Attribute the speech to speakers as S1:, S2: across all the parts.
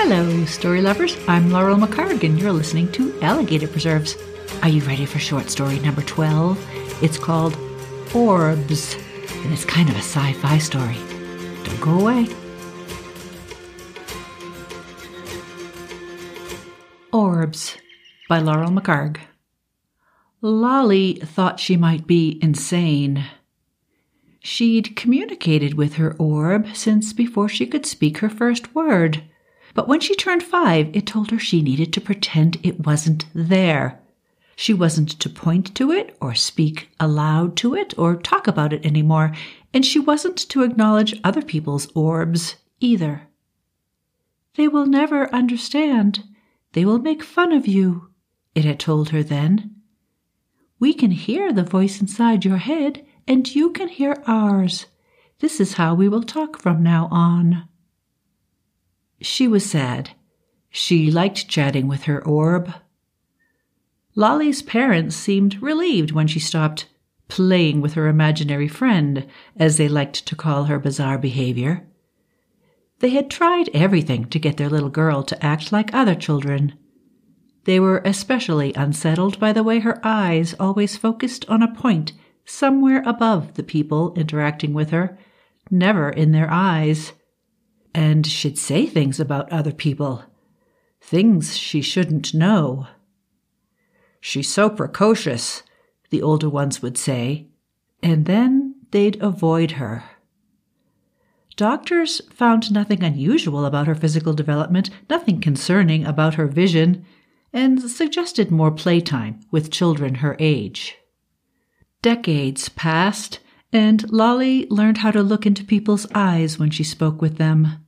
S1: Hello, story lovers. I'm Laurel McHargue, and you're listening to Alligator Preserves. Are you ready for short story number 12? It's called Orbs, and it's kind of a sci fi story. Don't go away. Orbs by Laurel McHargue. Lolly thought she might be insane. She'd communicated with her orb since before she could speak her first word. But when she turned five, it told her she needed to pretend it wasn't there. She wasn't to point to it or speak aloud to it or talk about it anymore, and she wasn't to acknowledge other people's orbs either. They will never understand. They will make fun of you, it had told her then. We can hear the voice inside your head, and you can hear ours. This is how we will talk from now on. She was sad. She liked chatting with her orb. Lolly's parents seemed relieved when she stopped playing with her imaginary friend, as they liked to call her bizarre behavior. They had tried everything to get their little girl to act like other children. They were especially unsettled by the way her eyes always focused on a point somewhere above the people interacting with her, never in their eyes. And she'd say things about other people, things she shouldn't know. She's so precocious, the older ones would say, and then they'd avoid her. Doctors found nothing unusual about her physical development, nothing concerning about her vision and suggested more playtime with children her age. Decades passed, and Lolly learned how to look into people's eyes when she spoke with them.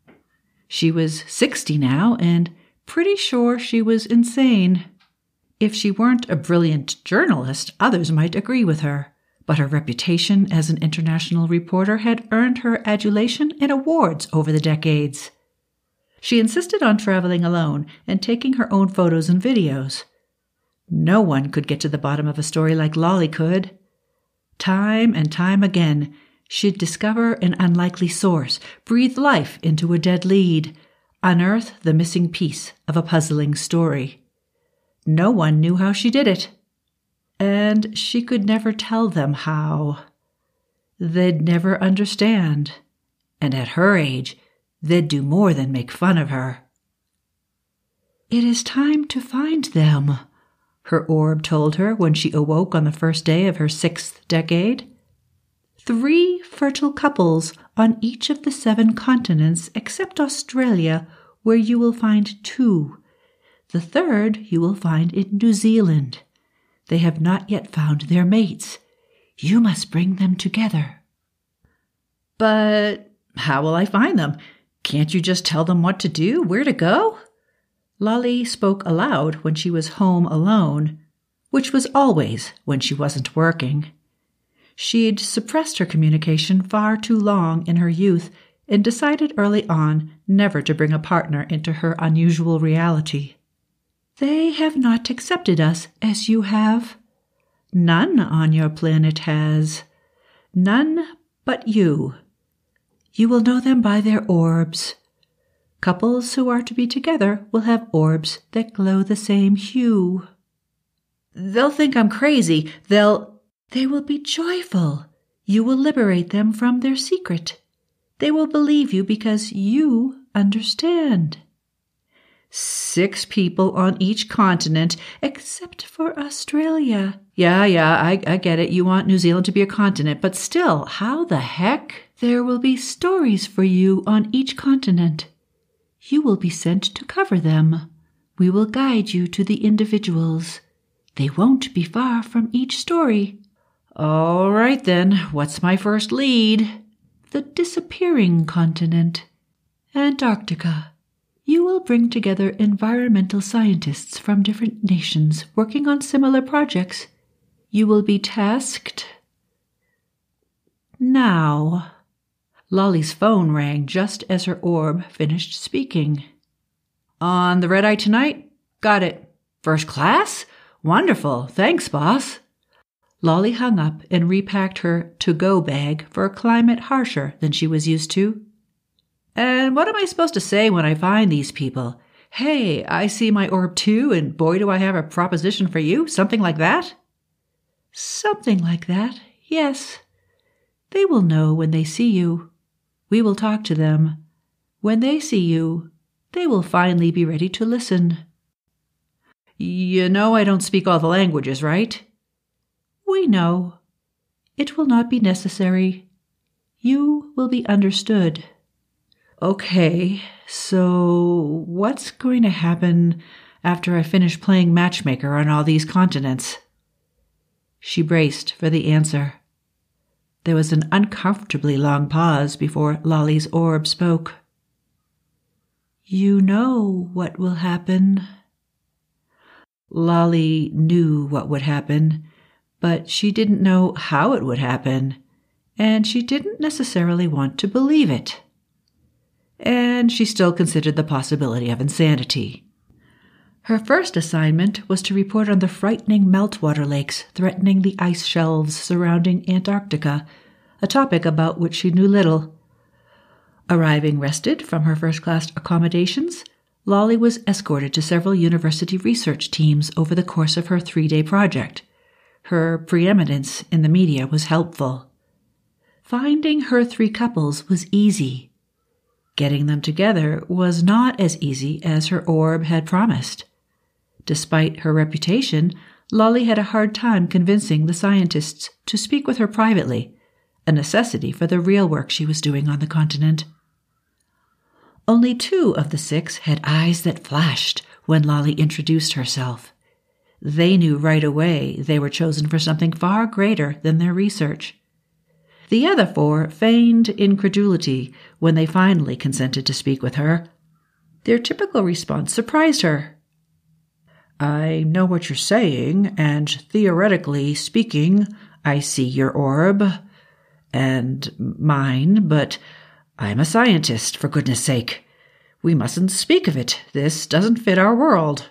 S1: She was 60 now and pretty sure she was insane. If she weren't a brilliant journalist, others might agree with her. But her reputation as an international reporter had earned her adulation and awards over the decades. She insisted on traveling alone and taking her own photos and videos. No one could get to the bottom of a story like Lolly could. Time and time again, she'd discover an unlikely source, breathe life into a dead lead, unearth the missing piece of a puzzling story. No one knew how she did it. And she could never tell them how. They'd never understand. And at her age, They'd do more than make fun of her. It is time to find them, her orb told her when she awoke on the first day of her sixth decade. Three fertile couples on each of the seven continents except Australia, where you will find two. The third you will find in New Zealand. They have not yet found their mates. You must bring them together. But how will I find them? Can't you just tell them what to do, where to go? Lolly spoke aloud when she was home alone, which was always when she wasn't working. She'd suppressed her communication far too long in her youth and decided early on never to bring a partner into her unusual reality. They have not accepted us as you have. None on your planet has. None but you. You will know them by their orbs. Couples who are to be together will have orbs that glow the same hue. They'll think I'm crazy. They'll. They will be joyful. You will liberate them from their secret. They will believe you because you understand. Six people on each continent, except for Australia. Yeah, yeah, I, I get it. You want New Zealand to be a continent, but still, how the heck? There will be stories for you on each continent. You will be sent to cover them. We will guide you to the individuals. They won't be far from each story. All right then, what's my first lead? The disappearing continent. Antarctica. You will bring together environmental scientists from different nations working on similar projects. You will be tasked. Now. Lolly's phone rang just as her orb finished speaking. On the red eye tonight? Got it. First class? Wonderful. Thanks, boss. Lolly hung up and repacked her to go bag for a climate harsher than she was used to. And what am I supposed to say when I find these people? Hey, I see my orb too, and boy, do I have a proposition for you? Something like that? Something like that, yes. They will know when they see you. We will talk to them. When they see you, they will finally be ready to listen. You know I don't speak all the languages, right? We know. It will not be necessary. You will be understood. Okay, so what's going to happen after I finish playing matchmaker on all these continents? She braced for the answer. There was an uncomfortably long pause before Lolly's orb spoke. You know what will happen. Lolly knew what would happen, but she didn't know how it would happen, and she didn't necessarily want to believe it. And she still considered the possibility of insanity. Her first assignment was to report on the frightening meltwater lakes threatening the ice shelves surrounding Antarctica, a topic about which she knew little. Arriving rested from her first class accommodations, Lolly was escorted to several university research teams over the course of her three day project. Her preeminence in the media was helpful. Finding her three couples was easy. Getting them together was not as easy as her orb had promised. Despite her reputation, Lolly had a hard time convincing the scientists to speak with her privately, a necessity for the real work she was doing on the continent. Only two of the six had eyes that flashed when Lolly introduced herself. They knew right away they were chosen for something far greater than their research. The other four feigned incredulity when they finally consented to speak with her. Their typical response surprised her. I know what you're saying, and theoretically speaking, I see your orb and mine, but I'm a scientist, for goodness sake. We mustn't speak of it. This doesn't fit our world.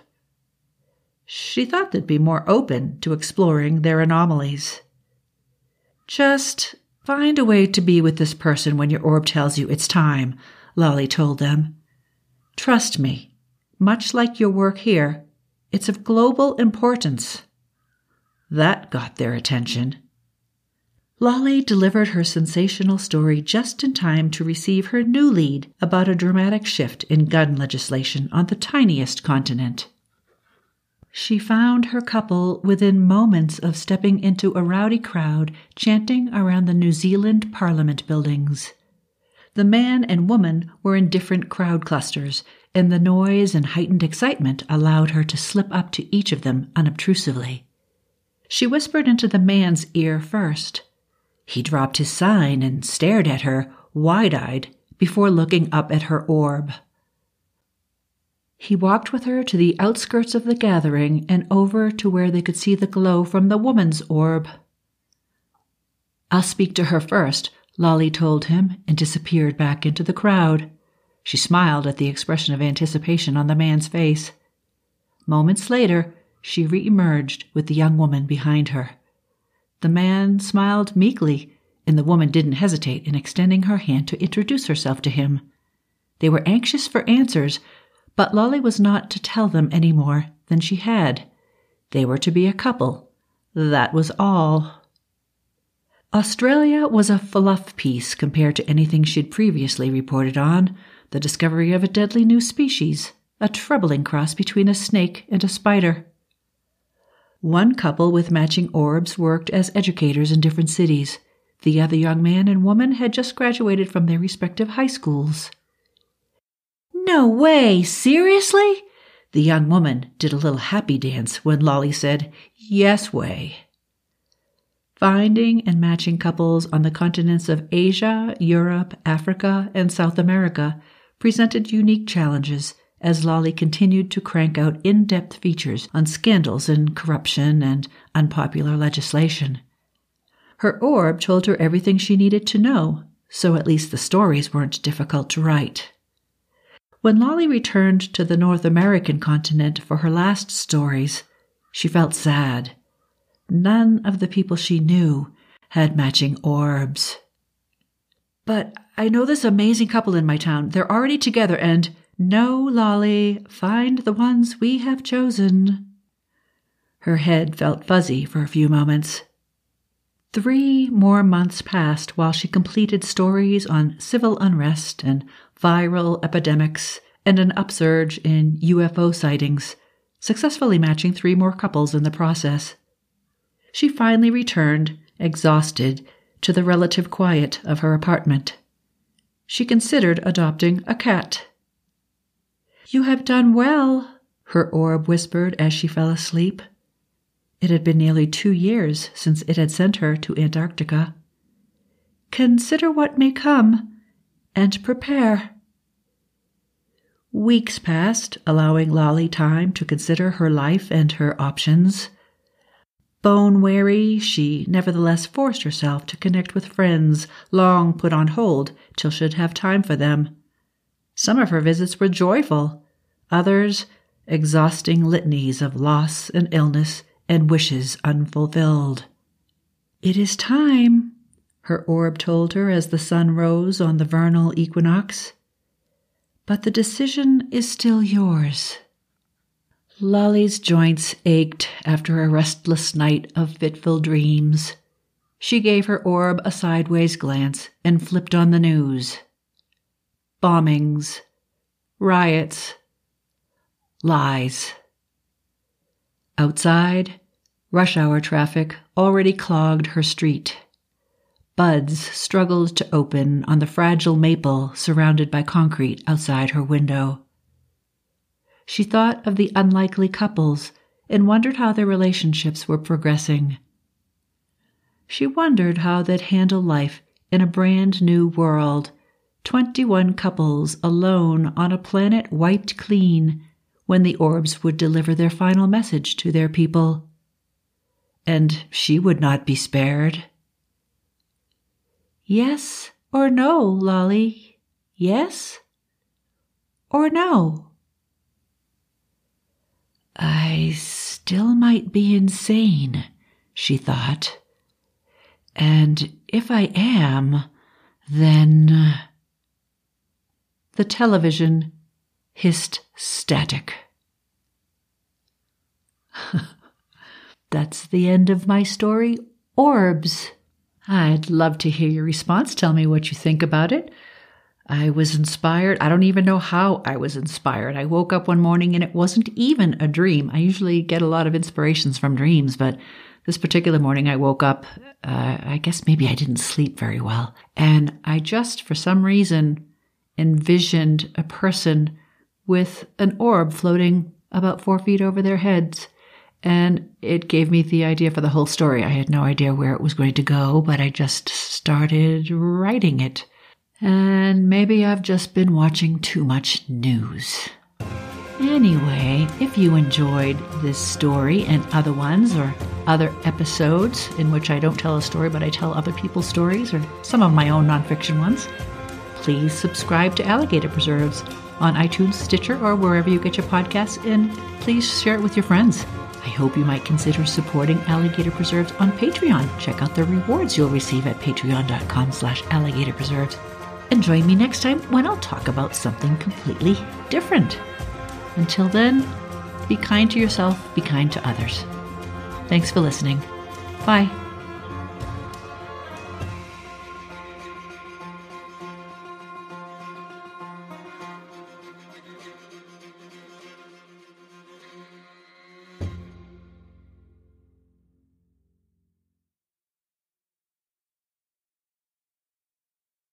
S1: She thought they'd be more open to exploring their anomalies. Just find a way to be with this person when your orb tells you it's time, Lolly told them. Trust me, much like your work here, it's of global importance. That got their attention. Lolly delivered her sensational story just in time to receive her new lead about a dramatic shift in gun legislation on the tiniest continent. She found her couple within moments of stepping into a rowdy crowd chanting around the New Zealand Parliament buildings. The man and woman were in different crowd clusters, and the noise and heightened excitement allowed her to slip up to each of them unobtrusively. She whispered into the man's ear first. He dropped his sign and stared at her, wide eyed, before looking up at her orb. He walked with her to the outskirts of the gathering and over to where they could see the glow from the woman's orb. I'll speak to her first, Lolly told him and disappeared back into the crowd. She smiled at the expression of anticipation on the man's face. Moments later, she re-emerged with the young woman behind her. The man smiled meekly, and the woman didn't hesitate in extending her hand to introduce herself to him. They were anxious for answers, but Lolly was not to tell them any more than she had. They were to be a couple. That was all. Australia was a fluff piece compared to anything she'd previously reported on the discovery of a deadly new species, a troubling cross between a snake and a spider. One couple with matching orbs worked as educators in different cities. The other young man and woman had just graduated from their respective high schools. No way! Seriously? The young woman did a little happy dance when Lolly said, Yes way. Finding and matching couples on the continents of Asia, Europe, Africa, and South America presented unique challenges as Lolly continued to crank out in depth features on scandals and corruption and unpopular legislation. Her orb told her everything she needed to know, so at least the stories weren't difficult to write. When Lolly returned to the North American continent for her last stories, she felt sad. None of the people she knew had matching orbs. But I know this amazing couple in my town. They're already together and no, Lolly, find the ones we have chosen. Her head felt fuzzy for a few moments. Three more months passed while she completed stories on civil unrest and viral epidemics and an upsurge in UFO sightings, successfully matching three more couples in the process. She finally returned, exhausted, to the relative quiet of her apartment. She considered adopting a cat. You have done well, her orb whispered as she fell asleep. It had been nearly two years since it had sent her to Antarctica. Consider what may come and prepare. Weeks passed, allowing Lolly time to consider her life and her options. Bone weary, she nevertheless forced herself to connect with friends long put on hold till she'd have time for them. Some of her visits were joyful, others, exhausting litanies of loss and illness and wishes unfulfilled. It is time, her orb told her as the sun rose on the vernal equinox. But the decision is still yours. Lolly's joints ached after a restless night of fitful dreams. She gave her orb a sideways glance and flipped on the news. Bombings, riots, lies. Outside, rush hour traffic already clogged her street. Buds struggled to open on the fragile maple surrounded by concrete outside her window. She thought of the unlikely couples and wondered how their relationships were progressing. She wondered how they'd handle life in a brand new world, 21 couples alone on a planet wiped clean when the orbs would deliver their final message to their people. And she would not be spared. Yes or no, Lolly? Yes or no? I still might be insane, she thought. And if I am, then. Uh, the television hissed static. That's the end of my story, Orbs. I'd love to hear your response. Tell me what you think about it. I was inspired. I don't even know how I was inspired. I woke up one morning and it wasn't even a dream. I usually get a lot of inspirations from dreams, but this particular morning I woke up. Uh, I guess maybe I didn't sleep very well. And I just, for some reason, envisioned a person with an orb floating about four feet over their heads. And it gave me the idea for the whole story. I had no idea where it was going to go, but I just started writing it. And maybe I've just been watching too much news. Anyway, if you enjoyed this story and other ones or other episodes in which I don't tell a story but I tell other people's stories or some of my own nonfiction ones, please subscribe to Alligator Preserves on iTunes, Stitcher, or wherever you get your podcasts, and please share it with your friends. I hope you might consider supporting Alligator Preserves on Patreon. Check out the rewards you'll receive at patreon.com slash alligatorpreserves and join me next time when I'll talk about something completely different. Until then, be kind to yourself, be kind to others. Thanks for listening. Bye.